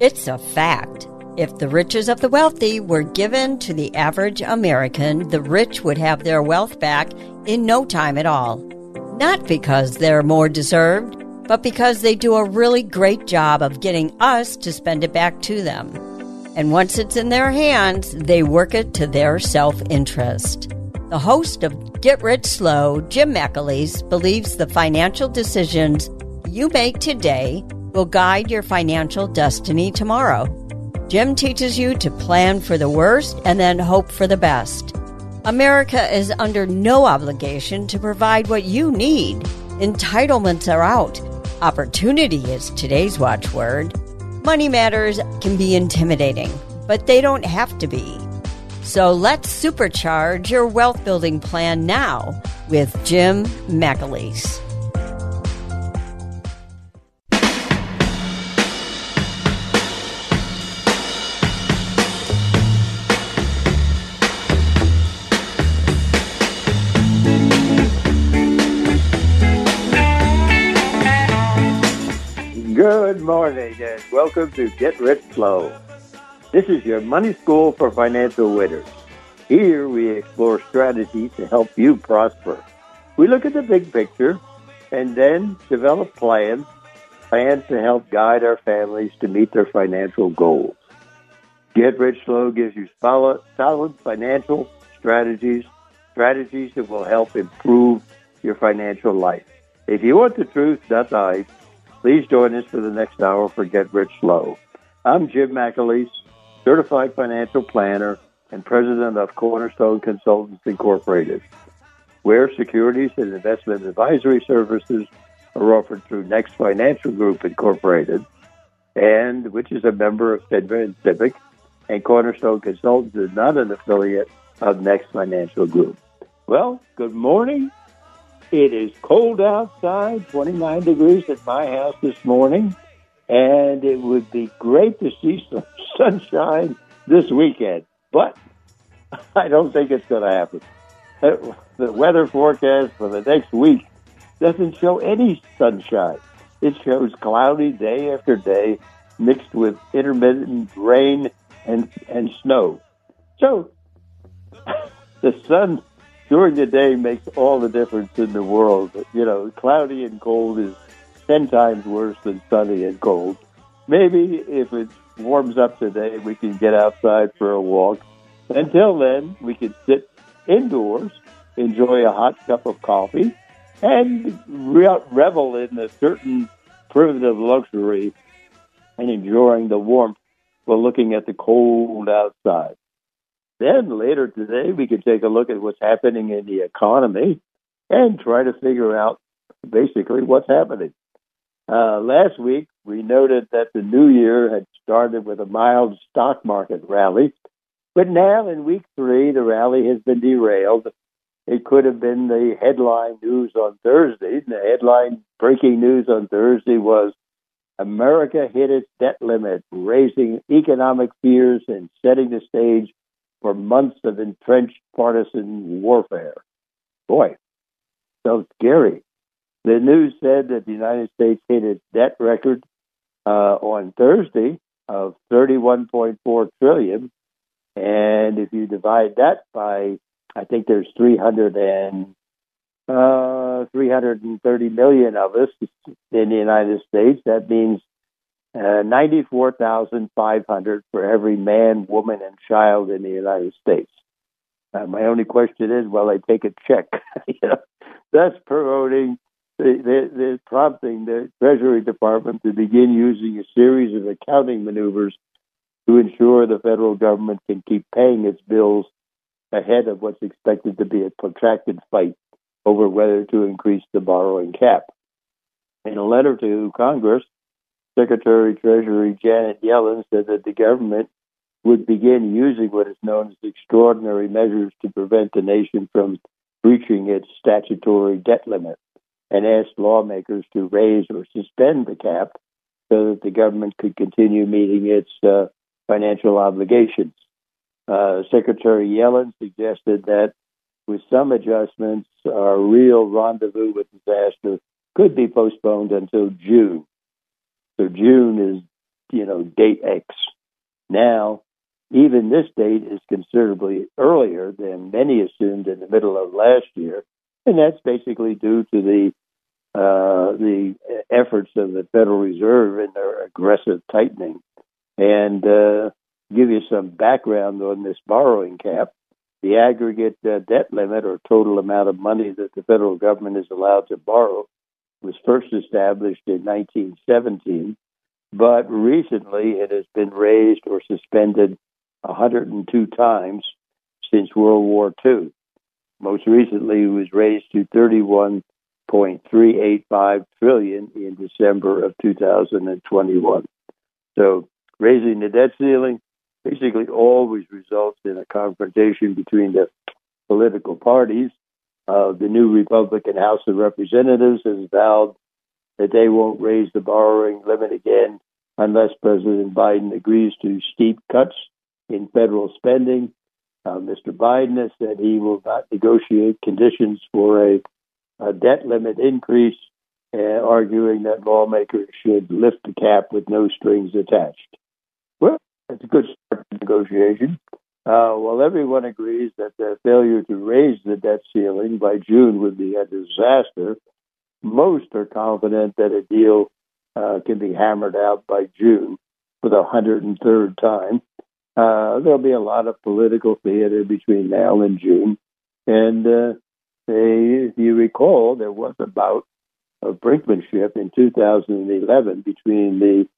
It's a fact. If the riches of the wealthy were given to the average American, the rich would have their wealth back in no time at all. Not because they're more deserved, but because they do a really great job of getting us to spend it back to them. And once it's in their hands, they work it to their self interest. The host of Get Rich Slow, Jim McAleese, believes the financial decisions you make today will guide your financial destiny tomorrow. Jim teaches you to plan for the worst and then hope for the best. America is under no obligation to provide what you need. Entitlements are out. Opportunity is today's watchword. Money matters can be intimidating, but they don't have to be. So let's supercharge your wealth building plan now with Jim McAleese. Morning and welcome to Get Rich Slow. This is your money school for financial winners. Here we explore strategies to help you prosper. We look at the big picture and then develop plans, plans to help guide our families to meet their financial goals. Get Rich Slow gives you solid, solid financial strategies, strategies that will help improve your financial life. If you want the truth, the hype, Please join us for the next hour for Get Rich Slow. I'm Jim McAleese, certified financial planner and president of Cornerstone Consultants Incorporated, where securities and investment advisory services are offered through Next Financial Group Incorporated, and which is a member of FINRA and SIPC, and Cornerstone Consultants is not an affiliate of Next Financial Group. Well, good morning it is cold outside, 29 degrees at my house this morning, and it would be great to see some sunshine this weekend. But I don't think it's going to happen. The weather forecast for the next week doesn't show any sunshine. It shows cloudy day after day mixed with intermittent rain and, and snow. So the sun during the day makes all the difference in the world. You know, cloudy and cold is 10 times worse than sunny and cold. Maybe if it warms up today, we can get outside for a walk. Until then, we can sit indoors, enjoy a hot cup of coffee, and re- revel in a certain primitive luxury and enjoying the warmth while looking at the cold outside. Then later today, we can take a look at what's happening in the economy and try to figure out basically what's happening. Uh, last week, we noted that the new year had started with a mild stock market rally, but now in week three, the rally has been derailed. It could have been the headline news on Thursday. The headline breaking news on Thursday was America hit its debt limit, raising economic fears and setting the stage for months of entrenched partisan warfare. Boy, so scary. The news said that the United States hit its debt record uh, on Thursday of 31.4 trillion, and if you divide that by, I think there's 300 and uh, 330 million of us in the United States. That means uh, 94,500 for every man, woman, and child in the United States. Uh, my only question is, will they take a check? you know, that's promoting the prompting the Treasury Department to begin using a series of accounting maneuvers to ensure the federal government can keep paying its bills ahead of what's expected to be a protracted fight over whether to increase the borrowing cap. In a letter to Congress, Secretary Treasury Janet Yellen said that the government would begin using what is known as extraordinary measures to prevent the nation from breaching its statutory debt limit and asked lawmakers to raise or suspend the cap so that the government could continue meeting its uh, financial obligations. Uh, Secretary Yellen suggested that with some adjustments, our real rendezvous with disaster could be postponed until June. So June is, you know, date X. Now, even this date is considerably earlier than many assumed in the middle of last year, and that's basically due to the uh, the efforts of the Federal Reserve in their aggressive tightening. And uh, give you some background on this borrowing cap. The aggregate uh, debt limit or total amount of money that the federal government is allowed to borrow was first established in 1917, but recently it has been raised or suspended 102 times since World War II. Most recently, it was raised to 31.385 trillion in December of 2021. So, raising the debt ceiling basically always results in a confrontation between the political parties. Uh, the new Republican House of Representatives has vowed that they won't raise the borrowing limit again unless President Biden agrees to steep cuts in federal spending. Uh, Mr. Biden has said he will not negotiate conditions for a, a debt limit increase, uh, arguing that lawmakers should lift the cap with no strings attached. Well, it's a good start to negotiation. Uh, while everyone agrees that the failure to raise the debt ceiling by June would be a disaster, most are confident that a deal uh, can be hammered out by June for the 103rd time. Uh, there'll be a lot of political theater between now and June. And uh, they, if you recall, there was a bout of brinkmanship in 2011 between the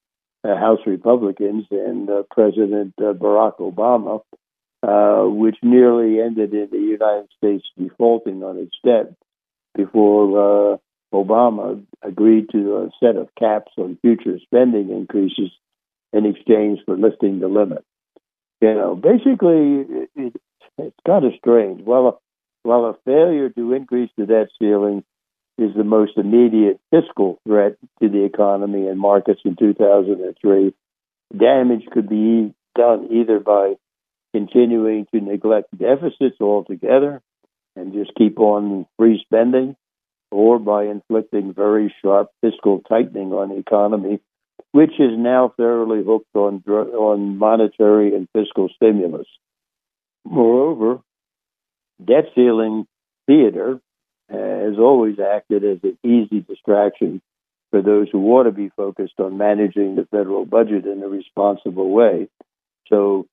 uh, House Republicans and uh, President Barack Obama, uh, which nearly ended in the United States defaulting on its debt before uh, Obama agreed to a set of caps on future spending increases in exchange for lifting the limit. You know, basically, it, it, it's kind of strange. While while a failure to increase the debt ceiling is the most immediate fiscal threat to the economy and markets in 2003, damage could be done either by continuing to neglect deficits altogether and just keep on free spending, or by inflicting very sharp fiscal tightening on the economy which is now thoroughly hooked on on monetary and fiscal stimulus. Moreover, debt ceiling theater has always acted as an easy distraction for those who want to be focused on managing the federal budget in a responsible way. So,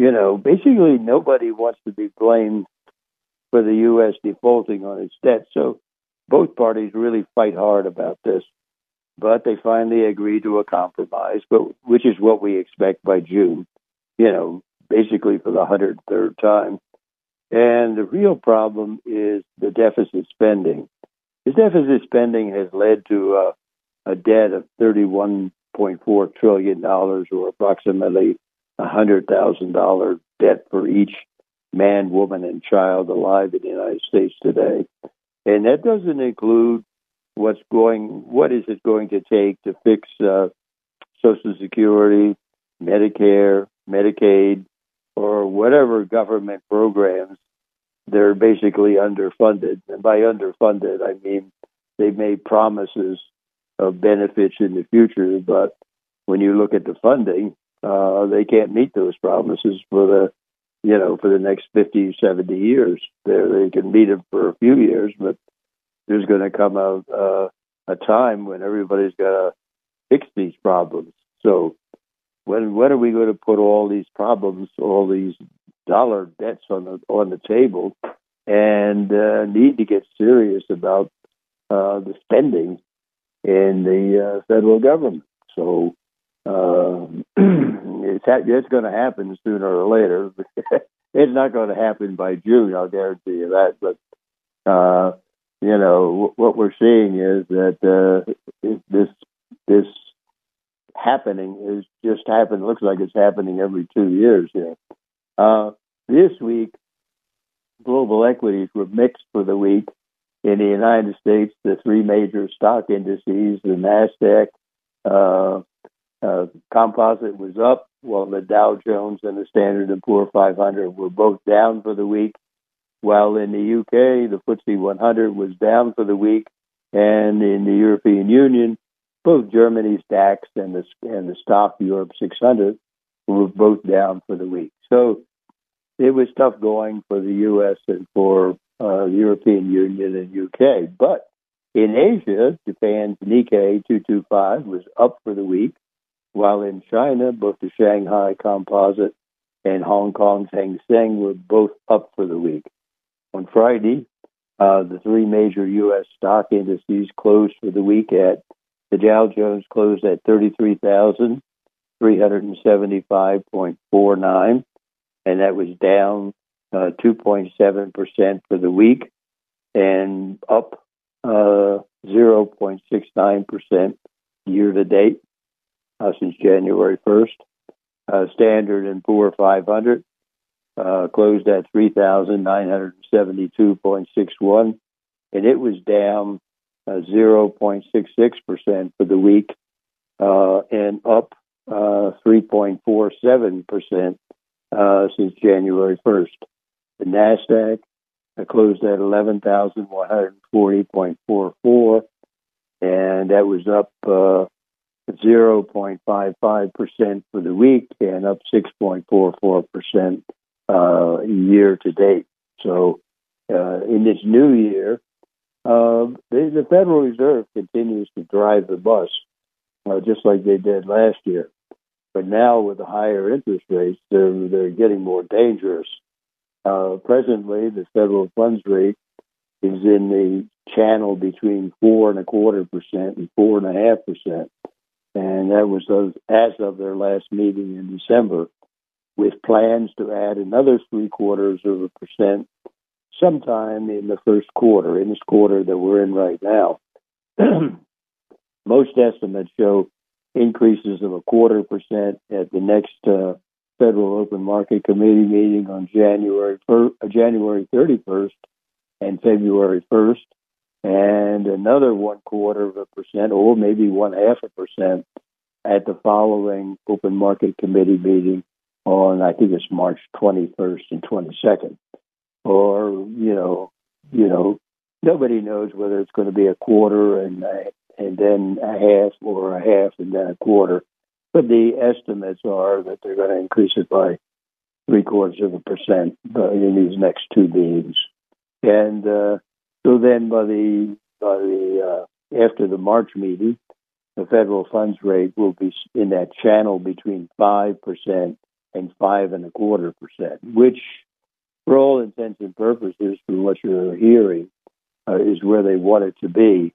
you know, basically nobody wants to be blamed for the U.S. defaulting on its debt. So both parties really fight hard about this but they finally agree to a compromise, but which is what we expect by June, you know, basically for the 103rd time. And the real problem is the deficit spending. The deficit spending has led to a, a debt of $31.4 trillion, or approximately $100,000 debt for each man, woman, and child alive in the United States today. And that doesn't include what's going, what is it going to take to fix uh, Social Security, Medicare, Medicaid, or whatever government programs they're basically underfunded. And by underfunded, I mean they've made promises of benefits in the future, but when you look at the funding, uh, they can't meet those promises for the, you know, for the next 50, 70 years. They're, they can meet them for a few years, but there's going to come a, a, a time when everybody's got to fix these problems. So when when are we going to put all these problems, all these dollar debts on the on the table, and uh, need to get serious about uh, the spending in the uh, federal government? So uh, it's it's going to happen sooner or later. it's not going to happen by June, I'll guarantee you that. But uh, you know what we're seeing is that uh, this this happening is just happening. Looks like it's happening every two years here. Uh, this week, global equities were mixed for the week. In the United States, the three major stock indices, the Nasdaq uh, Composite was up, while the Dow Jones and the Standard and Poor 500 were both down for the week. While in the UK, the FTSE 100 was down for the week, and in the European Union, both Germany's DAX and the and the STOXX Europe 600 were both down for the week. So it was tough going for the U.S. and for uh, the European Union and UK. But in Asia, Japan's Nikkei 225 was up for the week, while in China, both the Shanghai Composite and Hong Kong's Hang Seng were both up for the week. On Friday, uh, the three major U.S. stock indices closed for the week at the Dow Jones closed at 33,375.49, and that was down uh, 2.7% for the week and up uh, 0.69% year to date uh, since January 1st. Uh, Standard and Poor 500 uh, closed at 3,972.61, and it was down 0.66% for the week uh, and up 3.47% uh, since January 1st. The NASDAQ closed at 11,140.44, and that was up uh, 0.55% for the week and up 6.44% uh, year to date. So, uh, in this new year, uh, the, the, Federal Reserve continues to drive the bus, uh, just like they did last year. But now, with the higher interest rates, they're they're getting more dangerous. Uh, presently, the federal funds rate is in the channel between four and a quarter percent and four and a half percent, and that was as of their last meeting in December, with plans to add another three quarters of a percent sometime in the first quarter, in this quarter that we're in right now. Most estimates show increases of a quarter percent at the next uh, Federal Open Market Committee meeting on January uh, January 31st and February 1st, and another one quarter of a percent, or maybe one half a percent, at the following Open Market Committee meeting on I think it's March 21st and 22nd or you know, you know, nobody knows whether it's going to be a quarter and and then a half or a half and then a quarter. But the estimates are that they're going to increase it by three quarters of a percent in these next two meetings. And uh, so then by the by the uh, after the March meeting, the federal funds rate will be in that channel between five percent and five and a quarter percent, which for all intents and purposes, from what you're hearing, uh, is where they want it to be,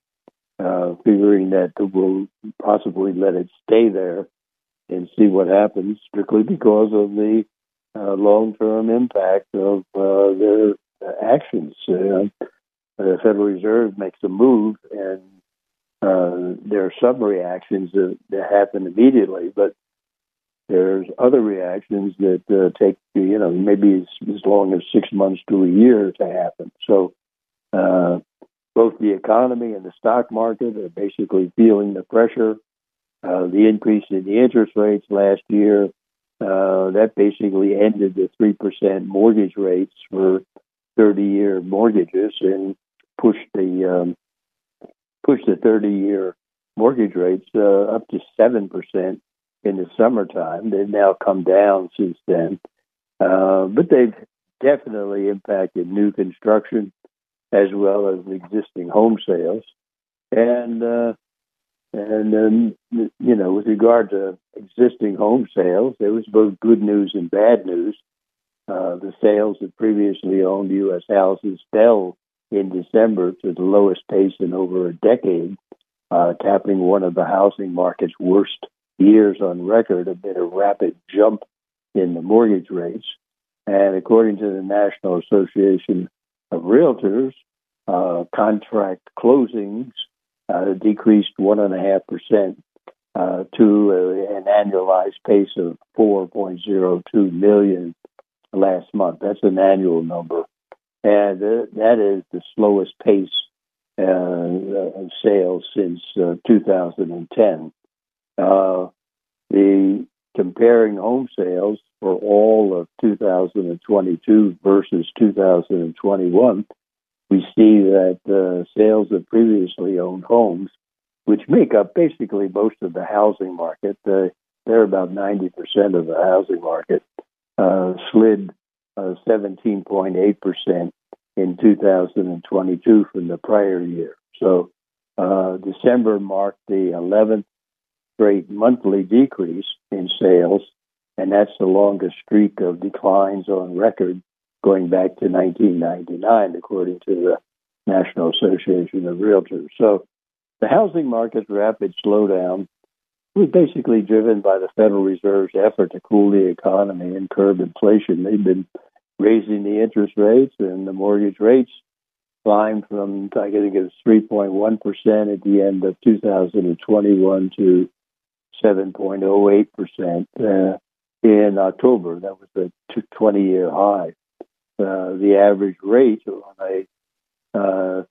uh, figuring that we'll possibly let it stay there and see what happens, strictly because of the uh, long-term impact of uh, their actions. The Federal Reserve makes a move, and uh, there are some reactions that, that happen immediately, but there's other reactions that uh, take, you know, maybe as, as long as six months to a year to happen. So uh, both the economy and the stock market are basically feeling the pressure. Uh, the increase in the interest rates last year, uh, that basically ended the 3% mortgage rates for 30 year mortgages and pushed the, um, pushed the 30 year mortgage rates uh, up to 7% in the summertime. They've now come down since then, uh, but they've definitely impacted new construction as well as existing home sales. And uh, and um, you know, with regard to existing home sales, there was both good news and bad news. Uh, the sales of previously owned U.S. houses fell in December to the lowest pace in over a decade, uh, tapping one of the housing market's worst years on record been a rapid jump in the mortgage rates. And according to the National Association of Realtors, uh, contract closings uh, decreased one and a half percent uh, to an annualized pace of 4.02 million last month. That's an annual number. And uh, that is the slowest pace uh, of sales since uh, 2010. Uh, the comparing home sales for all of 2022 versus 2021, we see that uh, sales of previously owned homes, which make up basically most of the housing market, uh, they're about 90% of the housing market, uh, slid 17.8% in 2022 from the prior year. So uh, December marked the 11th straight monthly decrease in sales, and that's the longest streak of declines on record going back to 1999, according to the National Association of Realtors. So the housing market's rapid slowdown was basically driven by the Federal Reserve's effort to cool the economy and curb inflation. They've been raising the interest rates and the mortgage rates climbed from I think it was 3.1 percent at the end of 2021 to 7.08 percent uh, in October. That was a 20-year high. Uh, the average rate on a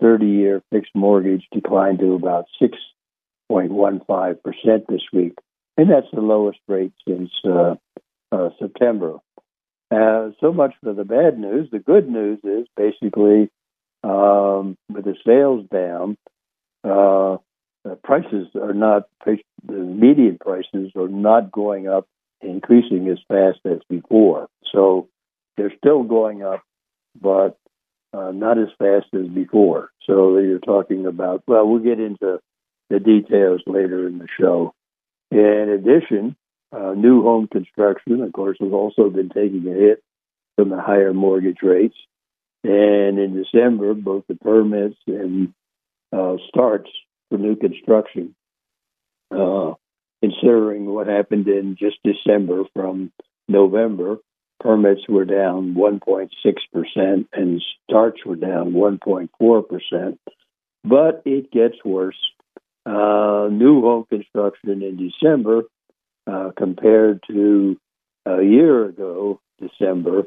30-year uh, fixed mortgage declined to about 6.15 percent this week, and that's the lowest rate since uh, September. Uh, so much for the bad news. The good news is basically um, with the sales down, uh, the prices are not, the median prices are not going up, increasing as fast as before. So they're still going up, but uh, not as fast as before. So you're talking about, well, we'll get into the details later in the show. In addition, uh, new home construction, of course, has also been taking a hit from the higher mortgage rates. And in December, both the permits and uh, starts for new construction, uh, considering what happened in just December from November, permits were down 1.6% and starts were down 1.4%. But it gets worse. Uh, new home construction in December uh, compared to a year ago, December,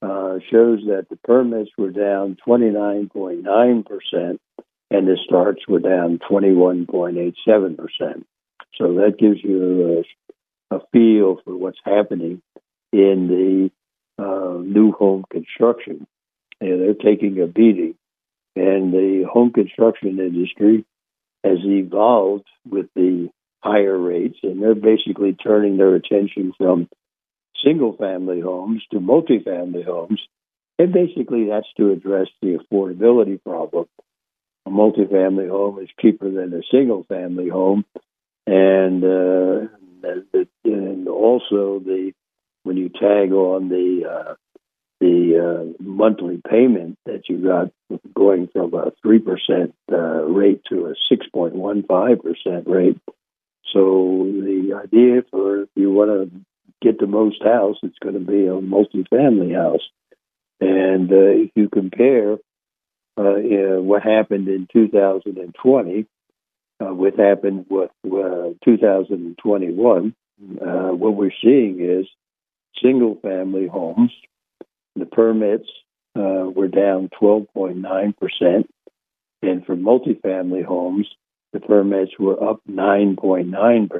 uh, shows that the permits were down 29.9% and the starts were down 21.87%. So that gives you a, a feel for what's happening in the uh, new home construction. They're taking a beating. And the home construction industry has evolved with the higher rates, and they're basically turning their attention from single family homes to multifamily homes. And basically, that's to address the affordability problem. A multifamily home is cheaper than a single family home. And, uh, and also the when you tag on the uh, the uh, monthly payment that you got going from a three percent uh, rate to a six point one five percent rate, so the idea for if you want to get the most house, it's going to be a multifamily house. And uh, if you compare uh, what happened in 2020 uh, with happened with uh, 2021, uh, what we're seeing is single family homes. The permits uh, were down 12.9 percent, and for multifamily homes, the permits were up 9.9%.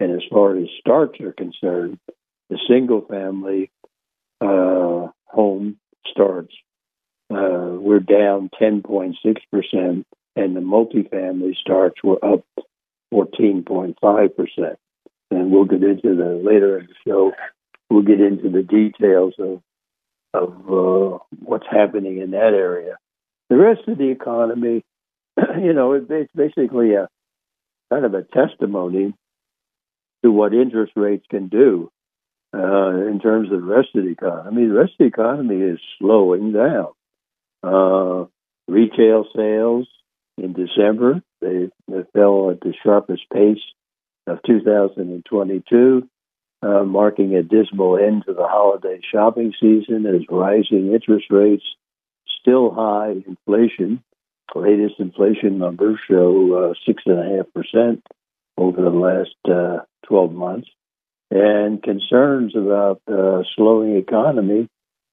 And as far as starts are concerned, the single family uh, home starts uh, were down 10.6%, and the multifamily starts were up 14.5%. And we'll get into the later in the show, we'll get into the details of, of uh, what's happening in that area. The rest of the economy you know, it's basically a kind of a testimony to what interest rates can do uh, in terms of the rest of the economy. The rest of the economy is slowing down. Uh, retail sales in December they, they, fell at the sharpest pace of 2022, uh, marking a dismal end to the holiday shopping season as rising interest rates, still high inflation, latest inflation numbers show uh, six and a half percent over the last uh, 12 months, and concerns about uh, slowing economy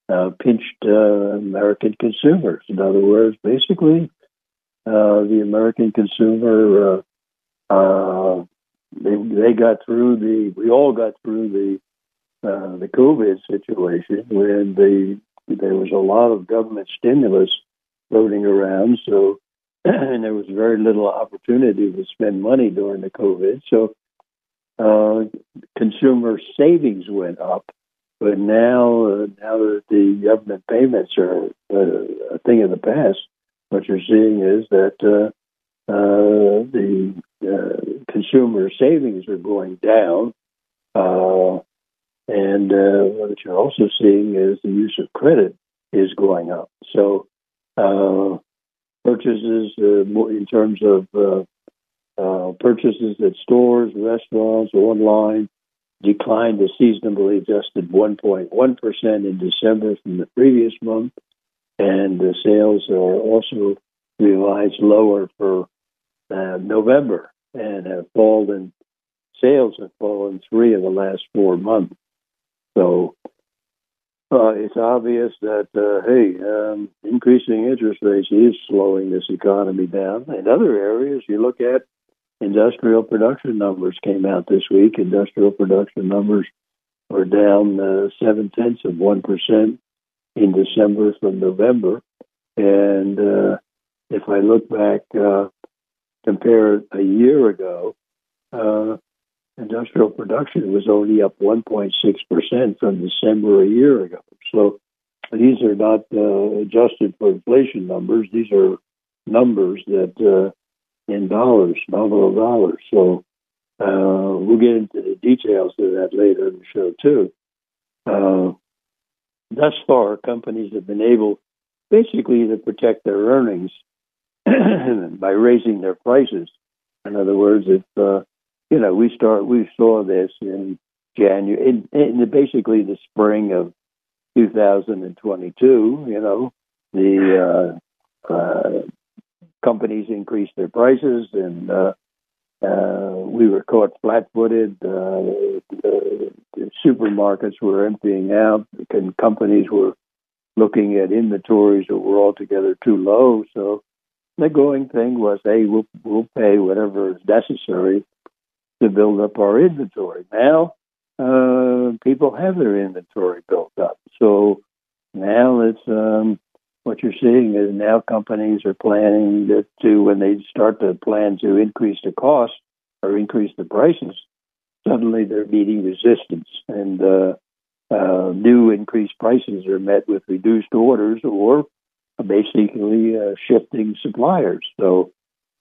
uh, pinched uh, American consumers. In other words, basically, uh, the American consumer they they got through the we all got through the the COVID situation when the there was a lot of government stimulus floating around, so and there was very little opportunity to spend money during the COVID. So uh, consumer savings went up, but now uh, now that the government payments are uh, a thing of the past, what you're seeing is that uh, uh, the uh, consumer savings are going down. and what you're also seeing is the use of credit is going up. So purchases uh, in terms of uh, uh, purchases at stores, restaurants, online declined to seasonably adjusted 1.1% in December from the previous month, and the sales are also revised lower for uh, November and have fallen. Sales have fallen three of the last four months. So uh, it's obvious that, uh, hey, um, increasing interest rates is slowing this economy down. In other areas, you look at industrial production numbers came out this week. Industrial production numbers are down uh, seven tenths of 1% in December from November. And uh, if I look back, uh, compare a year ago, uh, industrial production was only up 1.6% from December a year ago. So these are not uh, adjusted for inflation numbers. These are numbers that uh, in dollars, nominal dollars. So uh, we'll get into the details of that later in the show too. Uh, thus far, companies have been able basically to protect their earnings by raising their prices. In other words, if uh, you know, we start we saw this in January, in, in basically the spring of 2022. You know, the uh, uh, companies increased their prices, and uh, uh we were caught flat-footed. Uh, supermarkets were emptying out, and companies were looking at inventories that were altogether too low. So the going thing was, hey, we'll, we'll pay whatever is necessary to build up our inventory. Now, uh, people have their inventory built up. So now it's um, what you're seeing is now companies are planning to, to, when they start to plan to increase the cost or increase the prices, suddenly they're meeting resistance and uh, uh, new increased prices are met with reduced orders or basically uh, shifting suppliers. So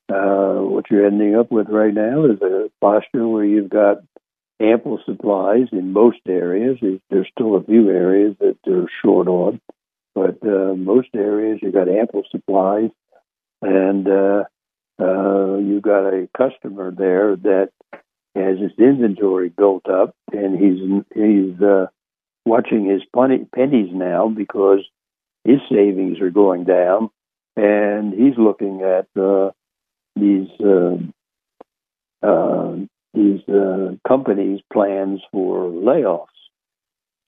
uh, what you're ending up with right now is a posture where you've got ample supplies in most areas. There's still a few areas that they're short on, but uh, most areas you've got ample supplies, and uh, uh, you've got a customer there that has his inventory built up, and he's he's uh, watching his pennies now because his savings are going down, and he's looking at uh, these uh, uh, these uh, companies' plans for layoffs.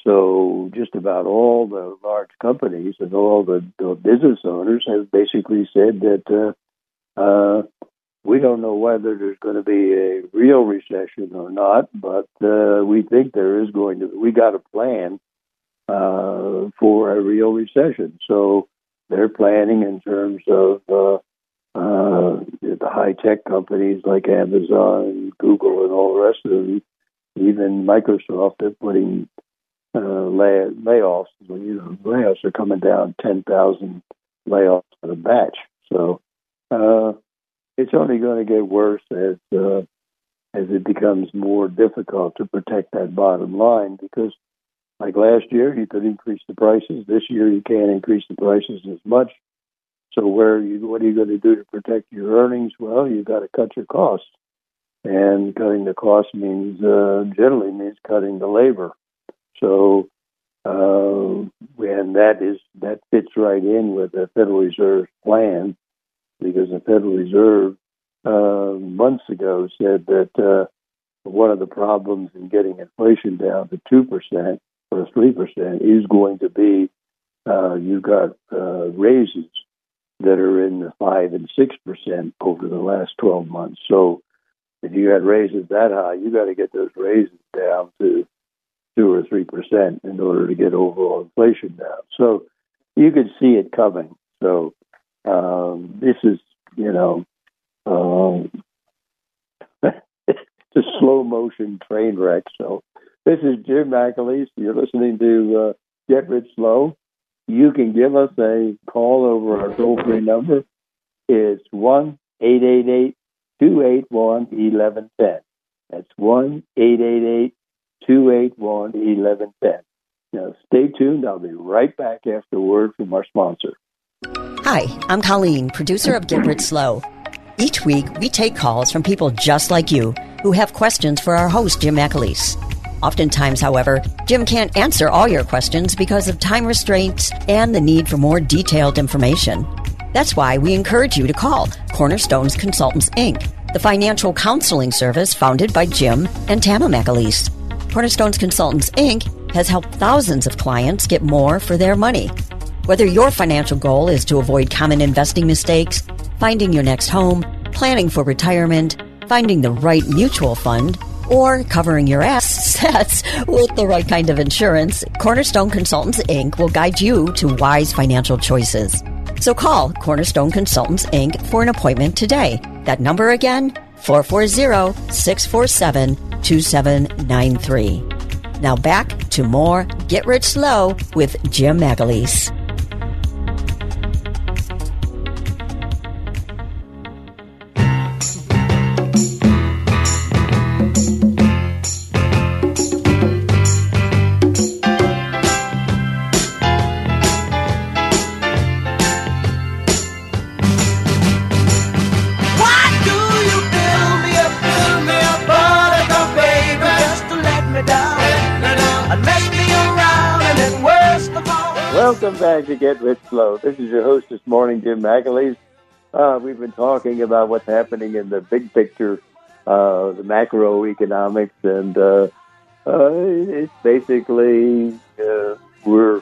So just about all the large companies and all the, the business owners have basically said that uh, uh, we don't know whether there's going to be a real recession or not, but uh, we think there is going to. We got a plan uh, for a real recession, so they're planning in terms of uh, the high tech companies like Amazon, Google, and all the rest of them, even Microsoft, they're putting uh, lay- layoffs. You know, layoffs are coming down ten thousand layoffs in a batch. So uh, it's only going to get worse as uh, as it becomes more difficult to protect that bottom line because. Like last year, you could increase the prices. This year, you can't increase the prices as much so where you, what are you going to do to protect your earnings? Well, you've got to cut your costs, and cutting the cost means uh, generally means cutting the labor. So, uh, and that is that fits right in with the Federal Reserve plan because the Federal Reserve uh, months ago said that uh, one of the problems in getting inflation down to two percent or three percent is going to be uh, you've got uh, raises that are in the five and six percent over the last twelve months. So if you had raises that high, you got to get those raises down to two or three percent in order to get overall inflation down. So you could see it coming. So um, this is, you know, um, it's a slow motion train wreck. So this is Jim McAleese. You're listening to uh, Get Rich Slow. You can give us a call over our toll free number. It's 1 888 281 1110. That's 1 281 1110. Now stay tuned. I'll be right back after a word from our sponsor. Hi, I'm Colleen, producer of Get Rich Slow. Each week, we take calls from people just like you who have questions for our host, Jim McAleese. Oftentimes, however, Jim can't answer all your questions because of time restraints and the need for more detailed information. That's why we encourage you to call Cornerstones Consultants Inc., the financial counseling service founded by Jim and Tama McAleese. Cornerstones Consultants Inc. has helped thousands of clients get more for their money. Whether your financial goal is to avoid common investing mistakes, finding your next home, planning for retirement, finding the right mutual fund, or covering your assets with the right kind of insurance, Cornerstone Consultants Inc. will guide you to wise financial choices. So call Cornerstone Consultants Inc. for an appointment today. That number again, 440 647 2793. Now back to more Get Rich Slow with Jim McAleese. To Get Rich Slow. This is your host this morning, Jim McAleese. Uh, we've been talking about what's happening in the big picture, uh, the macroeconomics, and uh, uh it's basically uh, we're uh,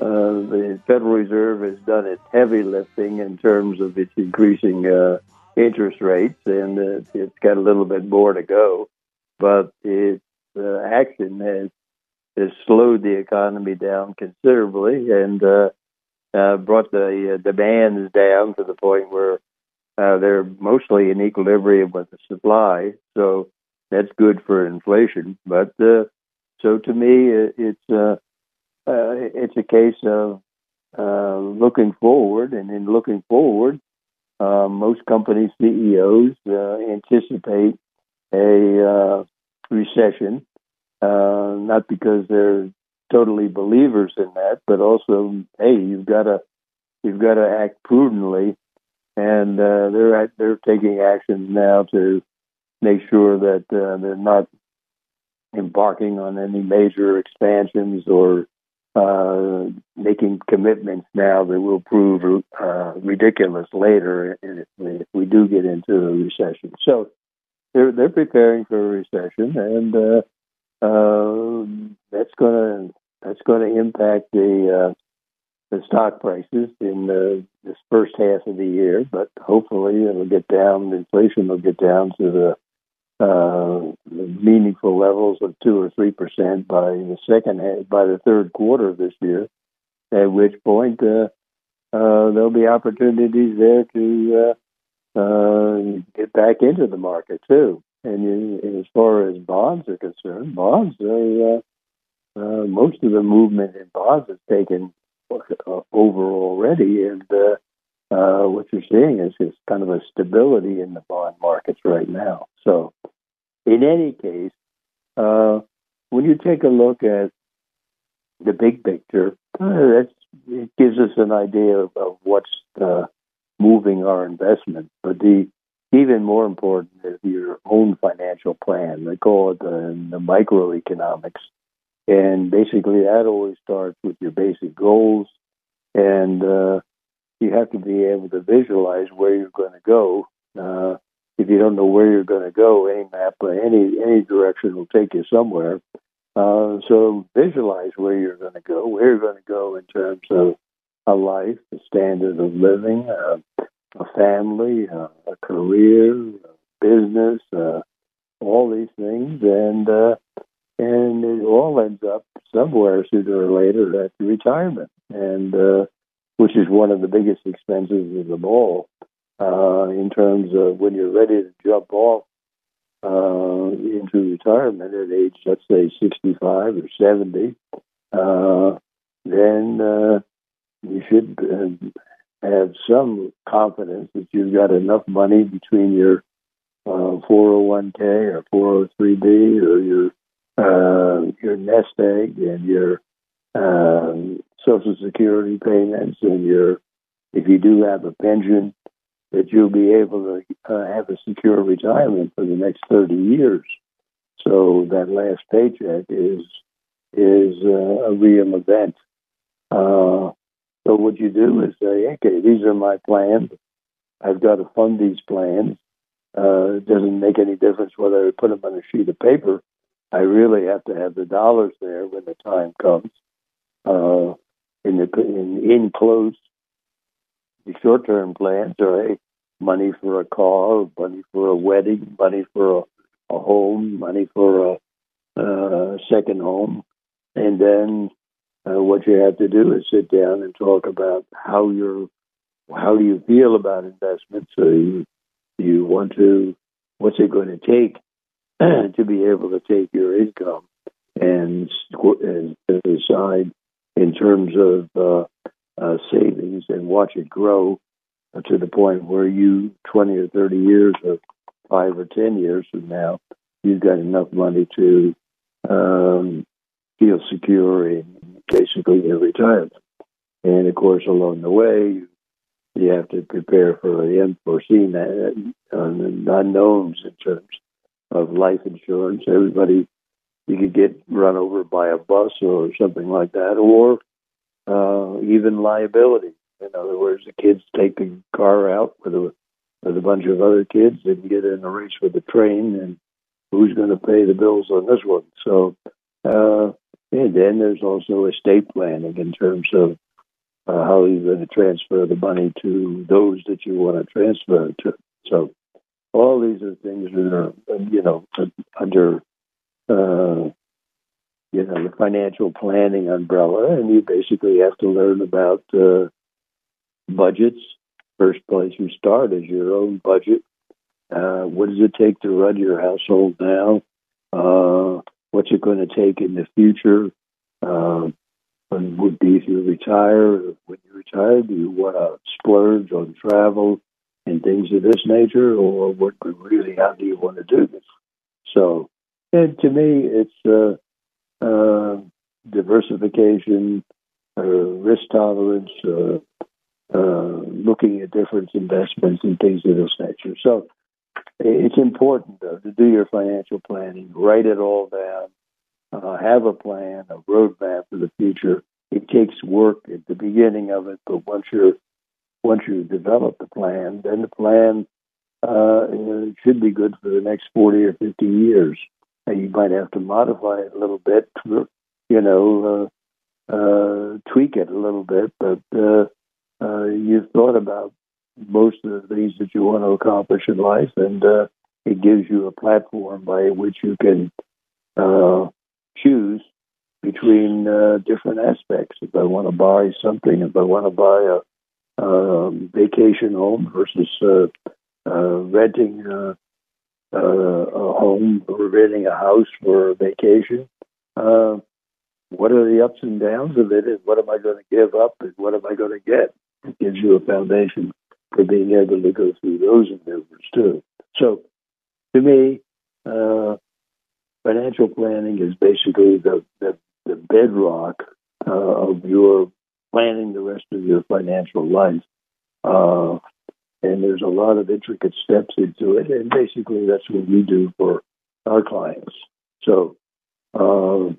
the Federal Reserve has done its heavy lifting in terms of its increasing interest rates, and it's got a little bit more to go, but its action has has slowed the economy down considerably and uh, uh, brought the uh, demands down to the point where uh, they're mostly in equilibrium with the supply. So that's good for inflation. But uh, so to me, it's uh, uh, it's a case of uh, looking forward, and in looking forward, uh, most company CEOs uh, anticipate a uh, recession uh, not because they're totally believers in that, but also, hey, you've got to you've got to act prudently, and uh, they're they're taking actions now to make sure that uh, they're not embarking on any major expansions or uh, making commitments now that will prove uh, ridiculous later if we, if we do get into a recession. So they're they're preparing for a recession, and uh, uh, that's going to that's going to impact the uh, the stock prices in the, this first half of the year. But hopefully, it'll get down. Inflation will get down to the, uh, meaningful levels of two or three percent by the second half, by the third quarter of this year. At which point, uh, uh, there'll be opportunities there to uh, uh, get back into the market too. And, you, as far as bonds are concerned, bonds are uh, uh, most of the movement in bonds has taken uh, over already, and uh, uh, what you're seeing is just kind of a stability in the bond markets right now. So, in any case, uh, when you take a look at the big picture, uh, it gives us an idea of, of what's moving our investment. But the even more important is your own financial plan. They call it the, the microeconomics. And basically, that always starts with your basic goals. And uh, you have to be able to visualize where you're going to go uh, if you don't know where you're going to go, any map, any any direction will take you somewhere. Uh, so visualize where you're going to go, where you're going to go in terms of a life, a standard of living, uh, a family, uh, a career, a business, uh, all these things, and uh, and it all ends up somewhere sooner or later at retirement, and uh, which is one of the biggest expenses of them all uh, in terms of when you're ready to jump off uh, into retirement at age, let's say, 65 or 70, uh, then uh, you should uh, have some confidence that you've got enough money between your uh, 401k or 403b or your uh, your nest egg and your um, Social Security payments and your if you do have a pension that you'll be able to uh, have a secure retirement for the next 30 years. So that last paycheck is is uh, a real event. Uh, so what you do is say, okay, these are my plans. I've got to fund these plans. Uh, it doesn't make any difference whether I put them on a sheet of paper. I really have to have the dollars there when the time comes. Uh, in the in, in close the short-term plans are money for a car, money for a wedding, money for a, a home, money for a, a second home, and then uh, what you have to do is sit down and talk about how you're, how do you feel about investments? So you, you want to, what's it going to take to be able to take your income and, and decide in terms of uh, uh, savings and watch it grow to the point where you, 20 or 30 years or five or 10 years from now, you've got enough money to um, feel secure in basically your retirement. And of course, along the way, you have to prepare for the unforeseen uh, unknowns in terms of life insurance. Everybody, you could get run over by a bus or something like that, or uh, even liability. In other words, the kids take the car out with a with a bunch of other kids and get in a race with the train, and who's going to pay the bills on this one? So, uh, and then there's also estate planning in terms of uh, how you're going to transfer the money to those that you want to transfer to. So, all these are things that are, you know, under uh, you know, the financial planning umbrella, and you basically have to learn about uh, budgets. First place you start is your own budget. Uh, what does it take to run your household now? Uh, what's it going to take in the future? Uh, would be if you retire. When you retire, do you want to splurge on travel and things of this nature, or what really? How do you want to do this? So, and to me, it's uh, uh, diversification, uh, risk tolerance, uh, uh, looking at different investments and things of this nature. So it's important though, to do your financial planning, write it all down, uh, have a plan, a roadmap for the future. It takes work at the beginning of it, but once you're once you develop the plan, then the plan uh, should be good for the next 40 or 50 years you might have to modify it a little bit, you know, uh, uh, tweak it a little bit, but uh, uh, you've thought about most of the things that you want to accomplish in life, and uh, it gives you a platform by which you can uh, choose between uh, different aspects. If I want to buy something, if I want to buy a, a vacation home versus uh, uh, renting uh, uh, a home or renting a house for a vacation. Uh, what are the ups and downs of it, and what am I going to give up, and what am I going to get? It gives you a foundation for being able to go through those endeavors too. So, to me, uh, financial planning is basically the the, the bedrock uh, of your planning the rest of your financial life. Uh, and there's a lot of intricate steps into it. And basically, that's what we do for our clients. So, uh,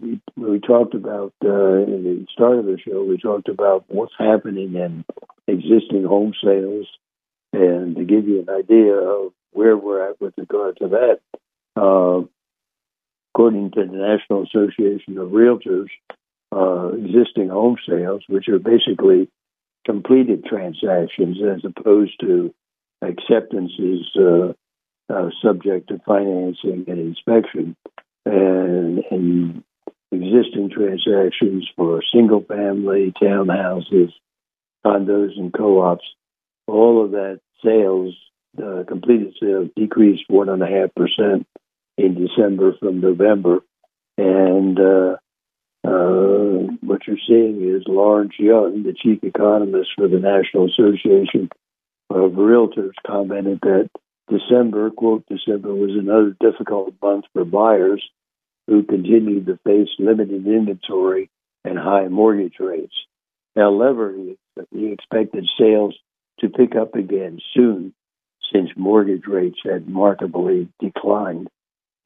we, we talked about uh, in the start of the show. We talked about what's happening in existing home sales And to give you an idea of where we're at with regard to that, uh, according to the National Association of Realtors, uh, existing home sales, which are basically completed transactions as opposed to acceptances uh, uh, subject to financing and inspection, and, and existing transactions for single family, townhouses, condos, and co ops. All of that sales, uh, completed sales, decreased 1.5% in December from November. And uh, uh, what you're seeing is Lawrence Yun, the chief economist for the National Association of Realtors, commented that December, quote, December was another difficult month for buyers who continued to face limited inventory and high mortgage rates. However, he expected sales to pick up again soon since mortgage rates had markedly declined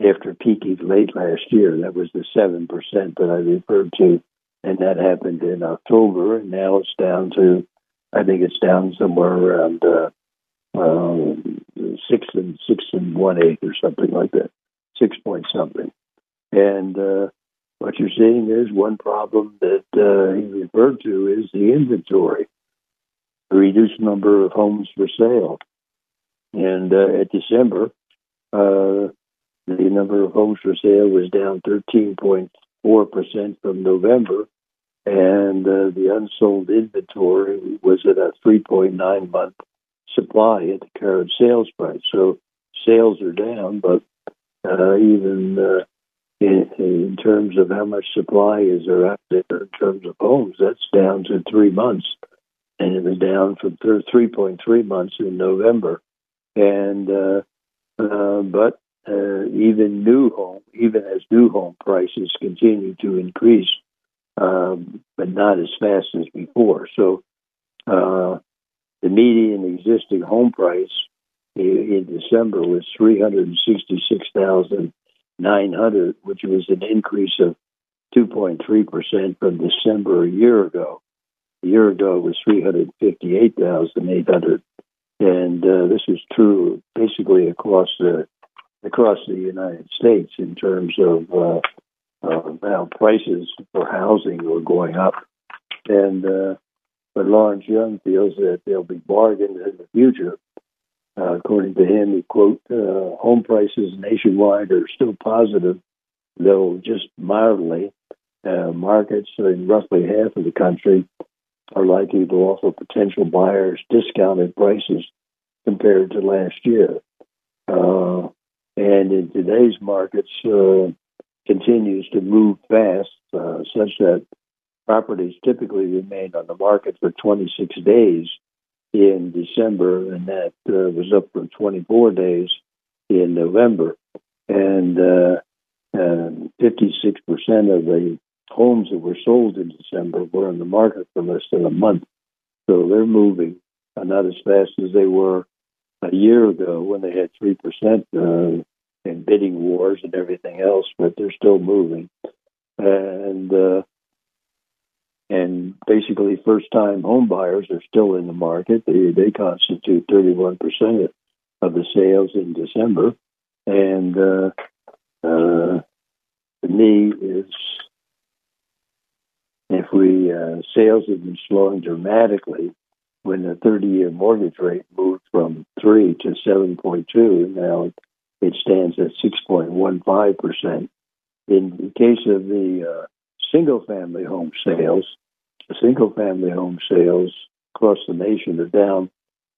after peaking late last year. That was the 7% that I referred to, and that happened in October, and now it's down to, I think it's down somewhere around uh, uh, six and six and one eighth or something like that, six point something. And uh, what you're seeing is one problem that uh, he referred to is the inventory, the reduced number of homes for sale. And uh, at December, uh, the number of homes for sale was down 13.4% from November, and uh, the unsold inventory was at a 3.9 month supply at the current sales price. So sales are down, but uh, even in, in, terms of how much supply is there out there in terms of homes, that's down to three months. And it was down from 3.3 months in November. And, uh, uh but uh, even new home, even as new home prices continue to increase, um, but not as fast as before. So uh, the median existing home price in, in December was three hundred sixty-six thousand nine hundred, which was an increase of two point three percent from December a year ago. A year ago it was three hundred fifty-eight thousand eight hundred, and uh, this is true basically across the across the United States in terms of uh, uh, prices for housing are going up. And uh, but Lawrence Yun feels that there'll be bargains in the future. Uh, according to him, he quote, uh, "Home prices nationwide are still positive, though just mildly. Uh, markets in roughly half of the country are likely to offer potential buyers discounted prices compared to last year." Uh, and in today's markets uh, continues to move fast, uh, such that properties typically remain on the market for 26 days in December, and that uh, was up from 24 days in November. And uh, 56% of the homes that were sold in December were on the market for less than a month. So they're moving, uh, not as fast as they were a year ago when they had 3% uh, in bidding wars and everything else, but they're still moving. And uh, and basically, first-time home buyers are still in the market. They they constitute 31 percent of the sales in December, and uh, uh, to me is if we uh, sales have been slowing dramatically when the 30-year mortgage rate moved from three to 7.2, now it stands at 6.15%. In the case of the uh, single family home sales, single family home sales across the nation are down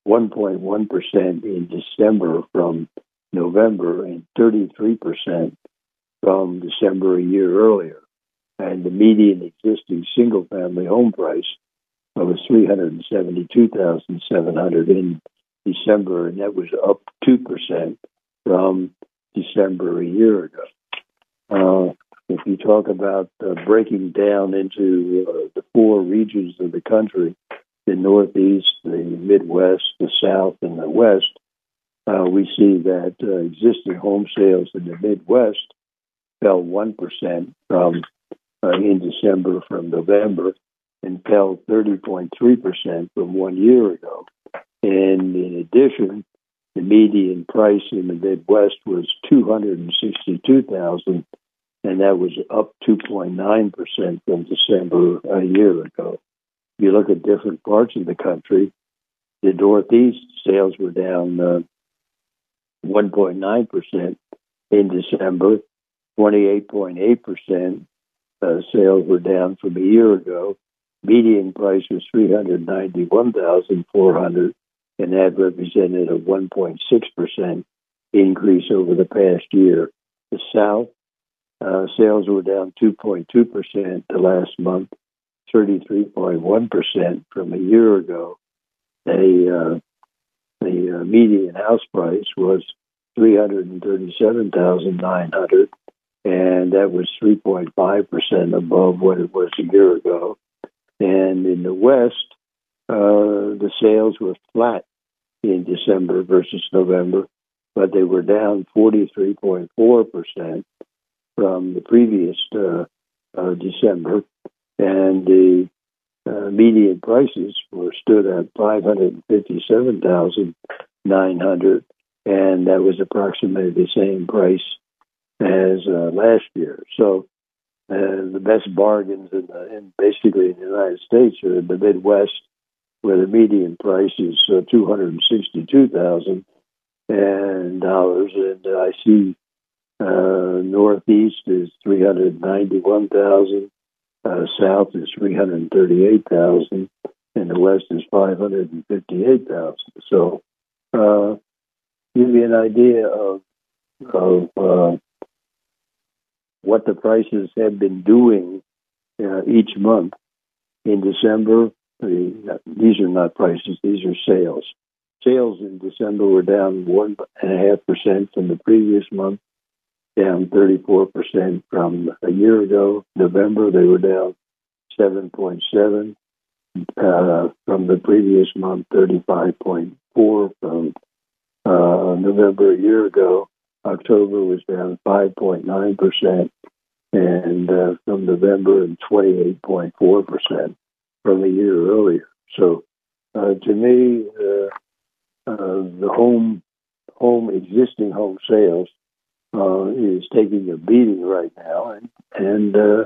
1.1% in December from November and 33% from December a year earlier. And the median existing single family home price was 372,700 in December, and that was up 2% from December a year ago. Uh, if you talk about uh, breaking down into uh, the four regions of the country, the Northeast, the Midwest, the South, and the West, uh, we see that uh, existing home sales in the Midwest fell 1% from uh, in December from November and fell 30.3% from one year ago. And in addition, the median price in the Midwest was 262,000 and that was up 2.9% from December a year ago. If you look at different parts of the country, the Northeast sales were down uh, 1.9% in December, 28.8% uh, sales were down from a year ago. Median price was 391,400 and that represented a 1.6% increase over the past year. The South uh, sales were down 2.2% the last month, 33.1% from a year ago. They, uh, the uh, median house price was 337,900 and that was 3.5% above what it was a year ago. And in the West, uh, the sales were flat in December versus November, but they were down 43.4% from the previous uh, uh, December. And the uh, median prices were stood at 557900 and that was approximately the same price as last year. So the best bargains in, the, in basically in the United States are in the Midwest where the median price is uh, two hundred and sixty-two thousand and dollars, and I see uh, Northeast is three hundred ninety-one thousand, uh, South is three hundred thirty-eight thousand, and the West is five hundred and fifty-eight thousand. So, uh, give you an idea of of uh, what the prices have been doing uh, each month. In December, these are not prices, these are sales. Sales in December were down 1.5% from the previous month, down 34% from a year ago. November, they were down 7.7 uh, from the previous month, 35.4 from uh, November a year ago. October was down 5.9%, and uh, from November, and 28.4% from a year earlier. So, uh, to me, uh, uh, the home home existing home sales uh, is taking a beating right now, and and uh,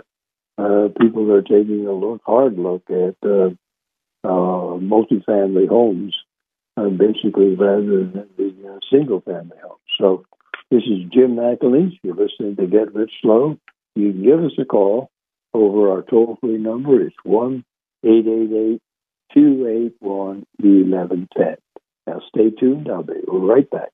uh, people are taking a look, hard look at uh, uh, multifamily homes, uh, basically rather than the uh, single family homes. So, this is Jim McAleese. You're listening to Get Rich Slow. You can give us a call over our toll free number. It's one 888 281 1110. Now stay tuned. I'll be right back.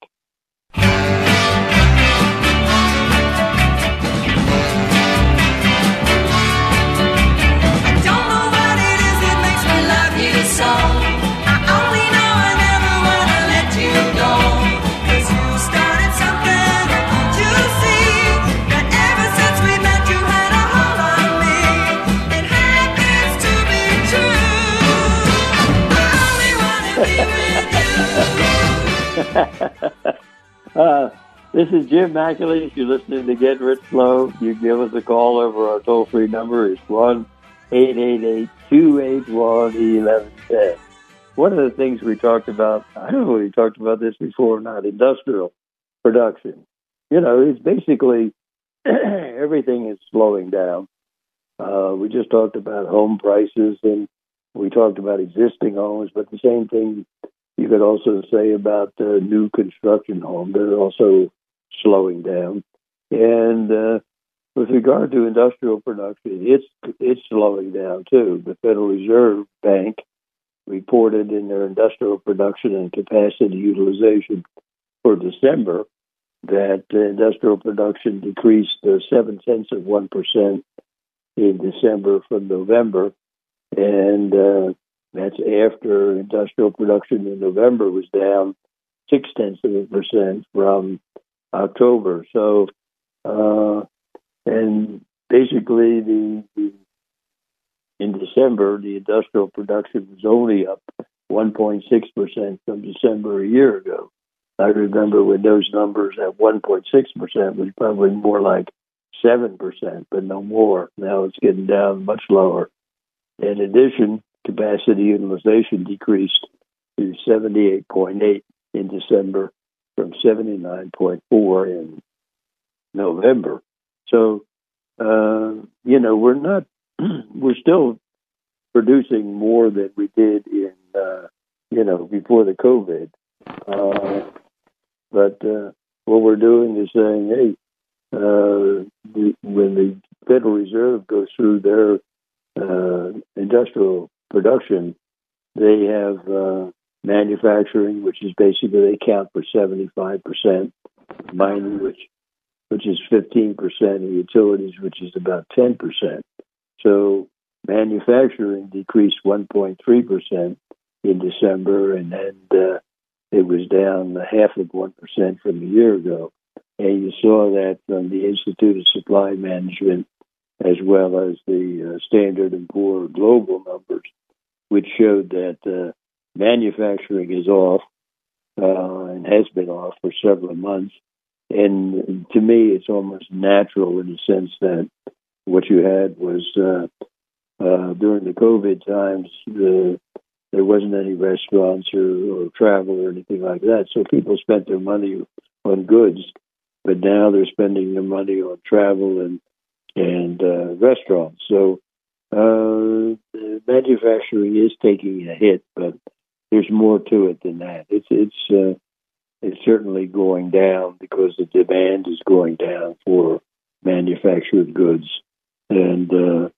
uh, this is Jim McAleese. You're listening to Get Rich Slow. You give us a call over our toll free number. It's 1 888 281 1110. One of the things we talked about, I don't know if we talked about this before or not, industrial production. You know, it's basically everything is slowing down. Uh, we just talked about home prices and we talked about existing homes, but the same thing you could also say about uh, new construction homes. They're also slowing down. And uh, with regard to industrial production, it's it's slowing down too. The Federal Reserve Bank reported in their industrial production and capacity utilization for December that industrial production decreased uh, seven tenths of one percent in December from November, and uh, that's after industrial production in November was down six tenths of a percent from October. So, uh, and basically, the, the in December, the industrial production was only up 1.6 percent from December a year ago. I remember when those numbers at 1.6 percent was probably more like seven percent, but no more. Now it's getting down much lower. In addition, capacity utilization decreased to 78.8 in December from 79.4 in November. So, uh, you know, we're not, we're still producing more than we did in, uh, you know, before the COVID. Uh, but uh, what we're doing is saying, hey, uh, the, when the Federal Reserve goes through their uh, industrial production, they have uh, manufacturing, which is basically they count for 75%, mining, which which is 15%, and utilities, which is about 10%. So manufacturing decreased 1.3% in December, and then uh, it was down half of 1% from a year ago. And you saw that from the Institute of Supply Management as well as the uh, Standard and Poor global numbers, which showed that uh, manufacturing is off uh, and has been off for several months. And to me, it's almost natural in the sense that what you had was uh, uh, during the COVID times, the, there wasn't any restaurants or, or travel or anything like that. So people spent their money on goods, but now they're spending their money on travel and and uh, restaurants. So uh, manufacturing is taking a hit, but there's more to it than that. It's it's uh, it's certainly going down because the demand is going down for manufactured goods, and uh,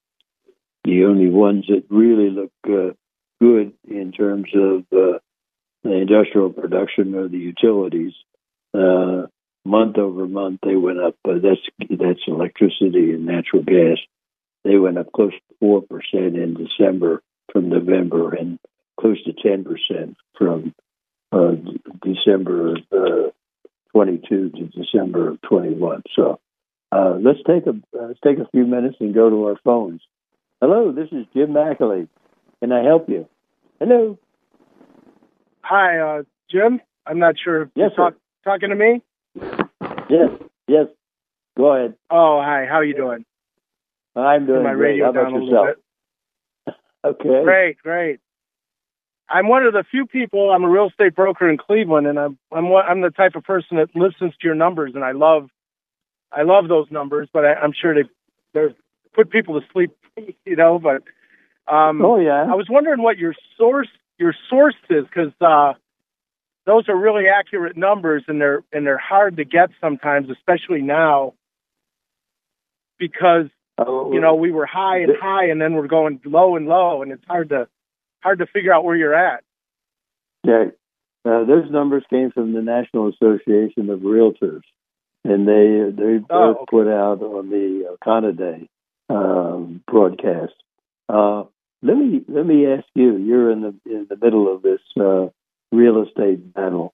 the only ones that really look uh, good in terms of uh, industrial production are the utilities. Uh, month over month, they went up. Uh, that's that's electricity and natural gas. They went up close to four percent in December from November, and close to ten percent from uh, December of uh, 22 to December of 21. So uh, let's take a uh, let's take a few minutes and go to our phones. Hello, this is Jim McAleese. Can I help you? Hello. Hi, uh, Jim. I'm not sure if yes, you're talk, talking to me. Yes, yes. Go ahead. Oh, hi. How are you doing? I'm doing my great. radio How about yourself? Okay. Great, great. I'm one of the few people. I'm a real estate broker in Cleveland, and I'm I'm one, I'm the type of person that listens to your numbers, and I love I love those numbers. But I, I'm sure they they put people to sleep, you know. But um, Oh yeah. I was wondering what your source your source is because uh, those are really accurate numbers, and they're and they're hard to get sometimes, especially now, because Oh, you know we were high and high, and then we're going low and low, and it's hard to hard to figure out where you're at. Yeah. Uh, those numbers came from the National Association of Realtors, and they they Oh, both okay. put out on the Canada um, broadcast. Uh, let me let me ask you. You're in the in the middle of this uh, real estate battle.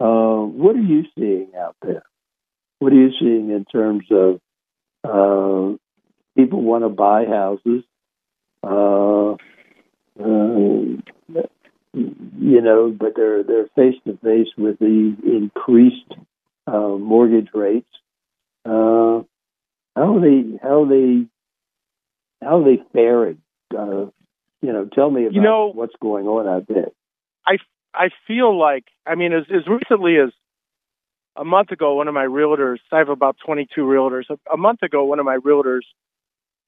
Uh, what are you seeing out there? What are you seeing in terms of uh, people want to buy houses? Uh, uh, you know, but they're they're face to face with the increased uh, mortgage rates. Uh, how are they how they how they faring? Uh, you know, tell me about You know- what's going on out there. I feel like, I mean, as, as recently as a month ago, one of my realtors, I have about 22 realtors. A, a month ago, one of my realtors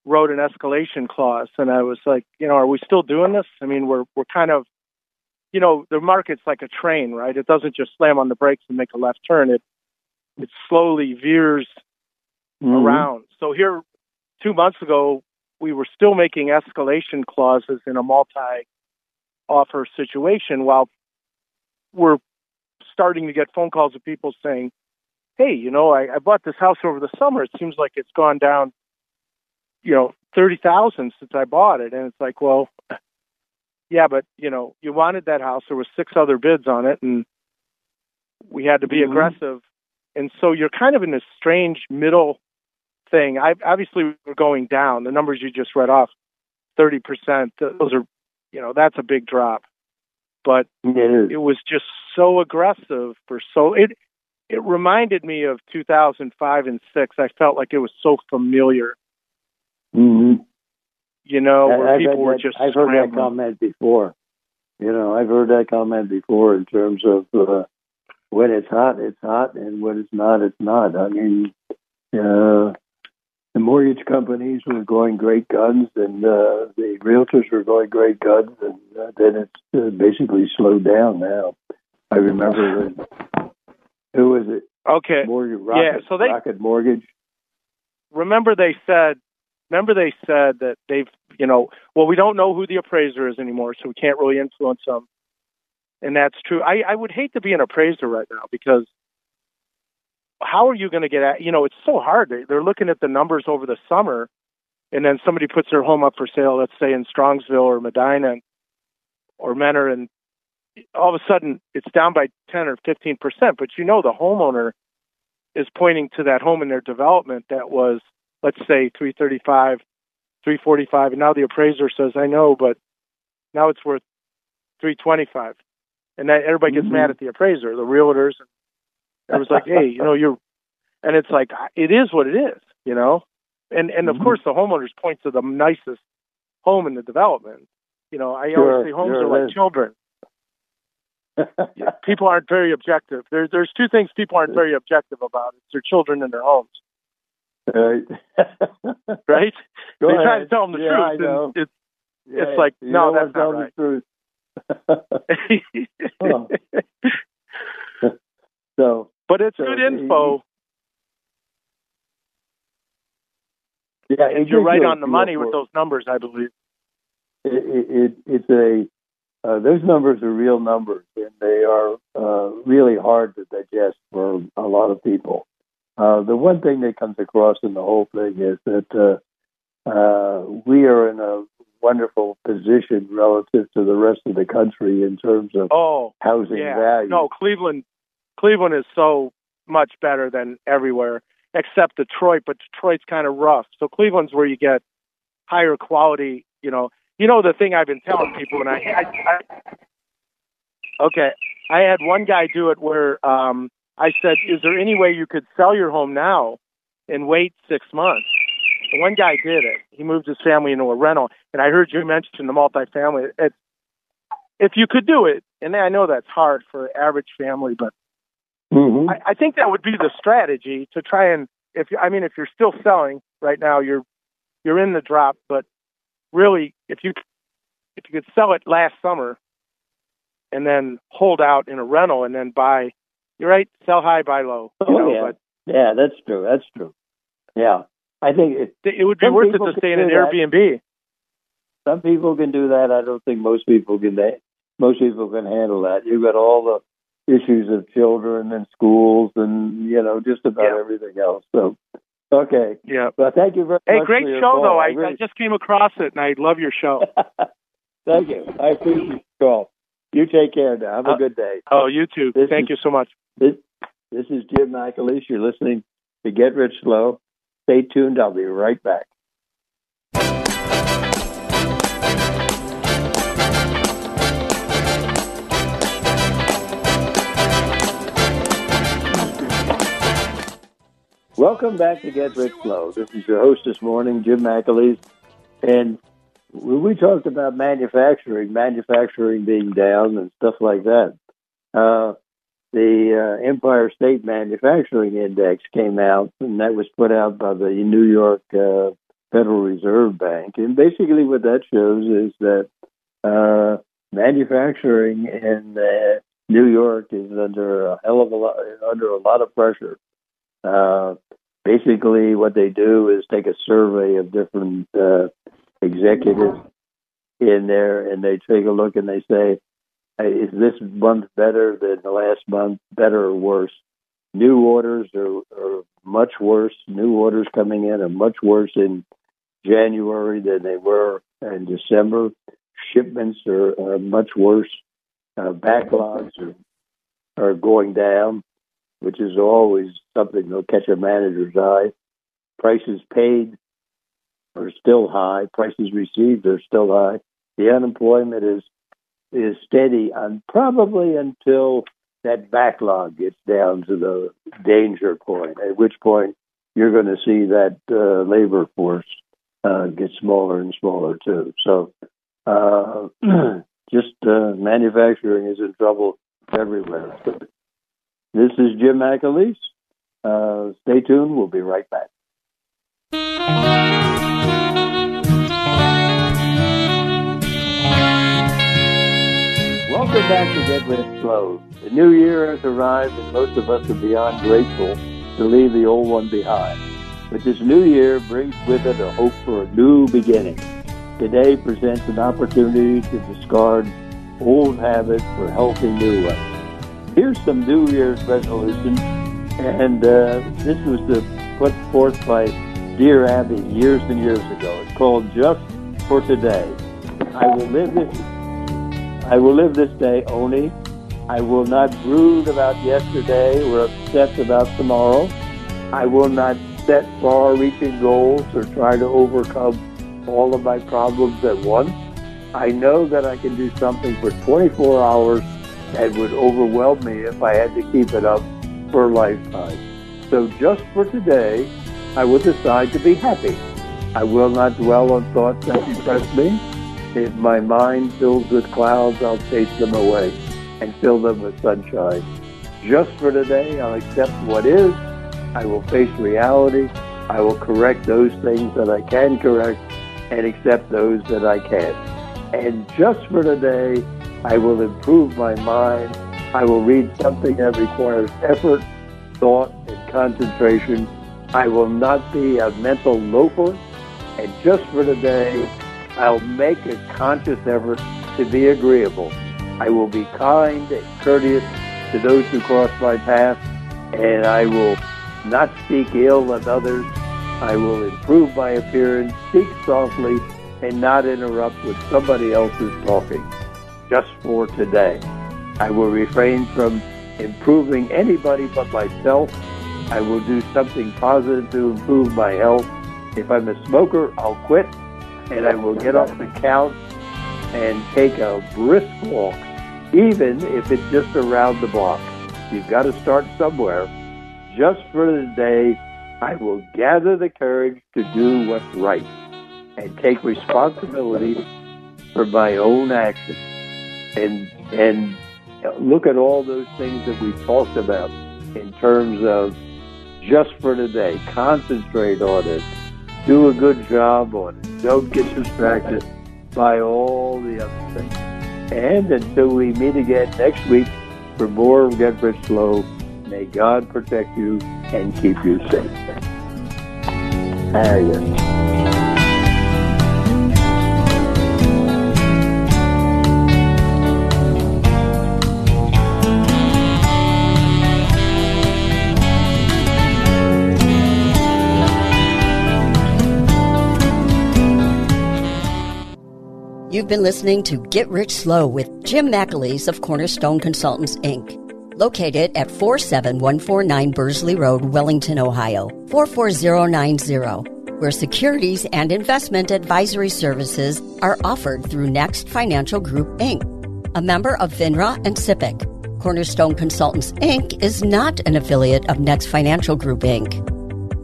wrote an escalation clause, and I was like, you know, are we still doing this? I mean, we're we're kind of, you know, the market's like a train, right? It doesn't just slam on the brakes and make a left turn. It it slowly veers Mhm. around. So here, two months ago, we were still making escalation clauses in a multi-offer situation, while we're starting to get phone calls of people saying, "Hey, you know, I, I bought this house over the summer. It seems like it's gone down, you know, thirty thousand since I bought it." And it's like, well, yeah, but you know, you wanted that house. There was six other bids on it, and we had to be Mhm. aggressive. And so you're kind of in this strange middle thing. I obviously we're going down. The numbers you just read off, thirty percent. Those are, you know, that's a big drop. But It it was just so aggressive for so it it reminded me of 2005 and 6 i felt like it was so familiar Mhm. you know where I've people were that- just I've heard that comment before. You know, I've heard that comment before in terms of uh, when it's hot, it's hot, and when it's not, it's not. I mean, uh, the mortgage companies were going great guns, and uh, the realtors were going great guns, and uh, then it's uh, basically slowed down now. I remember when, who was it? Okay. Mortgage, Rocket, yeah, so they Rocket Mortgage. remember they said remember they said that they've you know well we don't know who the appraiser is anymore so we can't really influence them. And that's true. I i would hate to be an appraiser right now because how are you going to get at you know it's so hard. They, they're looking at the numbers over the summer and then somebody puts their home up for sale let's say in strongsville or medina or Mentor and all of a sudden it's down by 10 or 15 percent but you know the homeowner is pointing to that home in their development that was let's say 335 345 and now the appraiser says i know but now it's worth 325 and that everybody gets Mhm. mad at the appraiser the realtors and it was like hey you know you're and it's like it is what it is you know? And and of Mhm. course the homeowners point to the nicest home in the development. You know i Sure, always say homes sure, are like Liz. children. People aren't very objective. There's there's two things people aren't very objective about. It's their children and their homes Right. right Go they try to tell them the yeah, I truth know. and it's Yeah, it's like, no, that's not tell the truth. Huh. so but it's So good info yeah, and you're right on the money with those numbers i believe it, it, it it's a uh, those numbers are real numbers and they are uh, really hard to digest for a lot of people. Uh, the one thing that comes across in the whole thing is that uh, uh, we are in a wonderful position relative to the rest of the country in terms of oh housing yeah. value. no cleveland cleveland is so much better than everywhere except detroit but detroit's kind of rough. So cleveland's where you get higher quality you know. You know the thing i've been telling people and i, I, I okay i had one guy do it where um i said is there any way you could sell your home now and wait six months and one guy did it he moved his family into a rental and i heard you mention the multifamily it, if you could do it and i know that's hard for an average family but Mhm. I, I think that would be the strategy to try and if you, I mean if you're still selling right now, you're you're in the drop. But really, if you if you could sell it last summer and then hold out in a rental and then buy, you're right, sell high, buy low. Oh, know, yeah. but yeah, that's true. That's true. Yeah, I think it, it would be worth it to stay in an that. Airbnb. some people can do that. I don't think most people can. Most people can handle that. You've got all the issues of children and schools, and you know just about Yeah. everything else. So, okay. Yeah. Well, thank you very Hey, much. Hey, great show call. though. I, really- I just came across it and I love your show. thank you. I appreciate your call. You take care now. Have a Uh, good day. oh, you too. This Thank is- you so much. This, this is Jim McAleese. You're listening to Get Rich Slow. Stay tuned. I'll be right back. Welcome back to Get Rich Slow. This is your host this morning, Jim McAleese. And when we talked about manufacturing, manufacturing being down and stuff like that, uh, the uh, Empire State Manufacturing Index came out, and that was put out by the New York uh, Federal Reserve Bank. And basically, what that shows is that uh, manufacturing in uh, New York is under a hell of a lot, under a lot of pressure. Uh, basically, what they do is take a survey of different uh, executives in there, and they take a look and they say, "Hey, is this month better than the last month, better or worse? New orders are, are much worse. New orders coming in are much worse in January than they were in December. Shipments are, are much worse. Uh, backlogs are, are going down, which is always something that'll catch a manager's eye. Prices paid are still high. Prices received are still high. The unemployment is is steady and probably until that backlog gets down to the danger point, at which point you're going to see that uh, labor force uh, get smaller and smaller too. So uh, just uh, manufacturing is in trouble everywhere. This is Jim McAleese. Uh, stay tuned. We'll be right back. Welcome back to Get Rich Slow. The new year has arrived, and most of us are beyond grateful to leave the old one behind. But this new year brings with it a hope for a new beginning. Today presents an opportunity to discard old habits for healthy new ones. Here's some New Year's resolutions, and uh, this was put forth by Dear Abby years and years ago. It's called Just for Today. I will live this. I will live this day only. I will not brood about yesterday or obsess about tomorrow. I will not set far-reaching goals or try to overcome all of my problems at once. I know that I can do something for 24 hours that would overwhelm me if I had to keep it up for a lifetime. So just for today, I will decide to be happy. I will not dwell on thoughts that depress me. If my mind fills with clouds, I'll chase them away and fill them with sunshine. Just for today, I'll accept what is. I will face reality. I will correct those things that I can correct and accept those that I can't. And just for today, I will improve my mind. I will read something that requires effort, thought, and concentration. I will not be a mental loafer. And just for today, I'll make a conscious effort to be agreeable. I will be kind and courteous to those who cross my path, and I will not speak ill of others. I will improve my appearance, speak softly, and not interrupt with somebody else's talking just for today. I will refrain from improving anybody but myself. I will do something positive to improve my health. If I'm a smoker, I'll quit and I will get off the couch and take a brisk walk, even if it's just around the block. You've got to start somewhere. Just for the day, I will gather the courage to do what's right and take responsibility for my own actions and and look at all those things that we talked about in terms of just for today concentrate on it do a good job on it. Don't get distracted by all the other things. And until we meet again next week for more of get rich slow may god protect you and keep you safe. Ah, there You've been listening to Get Rich Slow with Jim McAleese of Cornerstone Consultants, Inc., located at 47149 Bursley Road, Wellington, Ohio, 44090, where securities and investment advisory services are offered through Next Financial Group, Inc., a member of FINRA and SIPC. Cornerstone Consultants, Inc. is not an affiliate of Next Financial Group, Inc.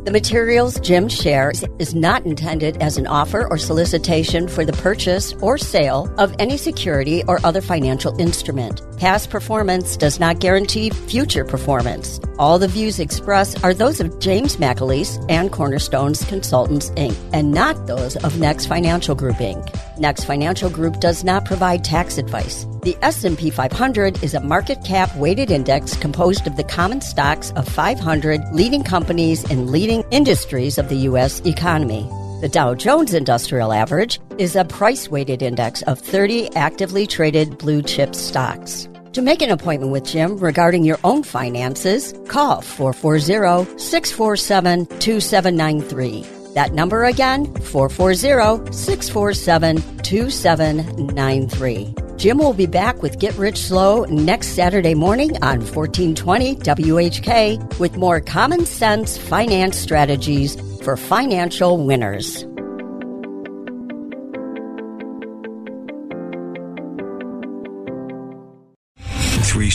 The materials Jim shares is not intended as an offer or solicitation for the purchase or sale of any security or other financial instrument. Past performance does not guarantee future performance. All the views expressed are those of James McAleese and Cornerstone's Consultants, Inc., and not those of Next Financial Group, Inc. Next Financial Group does not provide tax advice. The S&P 500 is a market cap weighted index composed of the common stocks of 500 leading companies in leading industries of the U.S. economy. The Dow Jones Industrial Average is a price weighted index of 30 actively traded blue chip stocks. To make an appointment with Jim regarding your own finances, call 440 647 2793. That number again, 440 647 2793. Jim will be back with Get Rich Slow next Saturday morning on 1420 WHK with more common sense finance strategies for financial winners.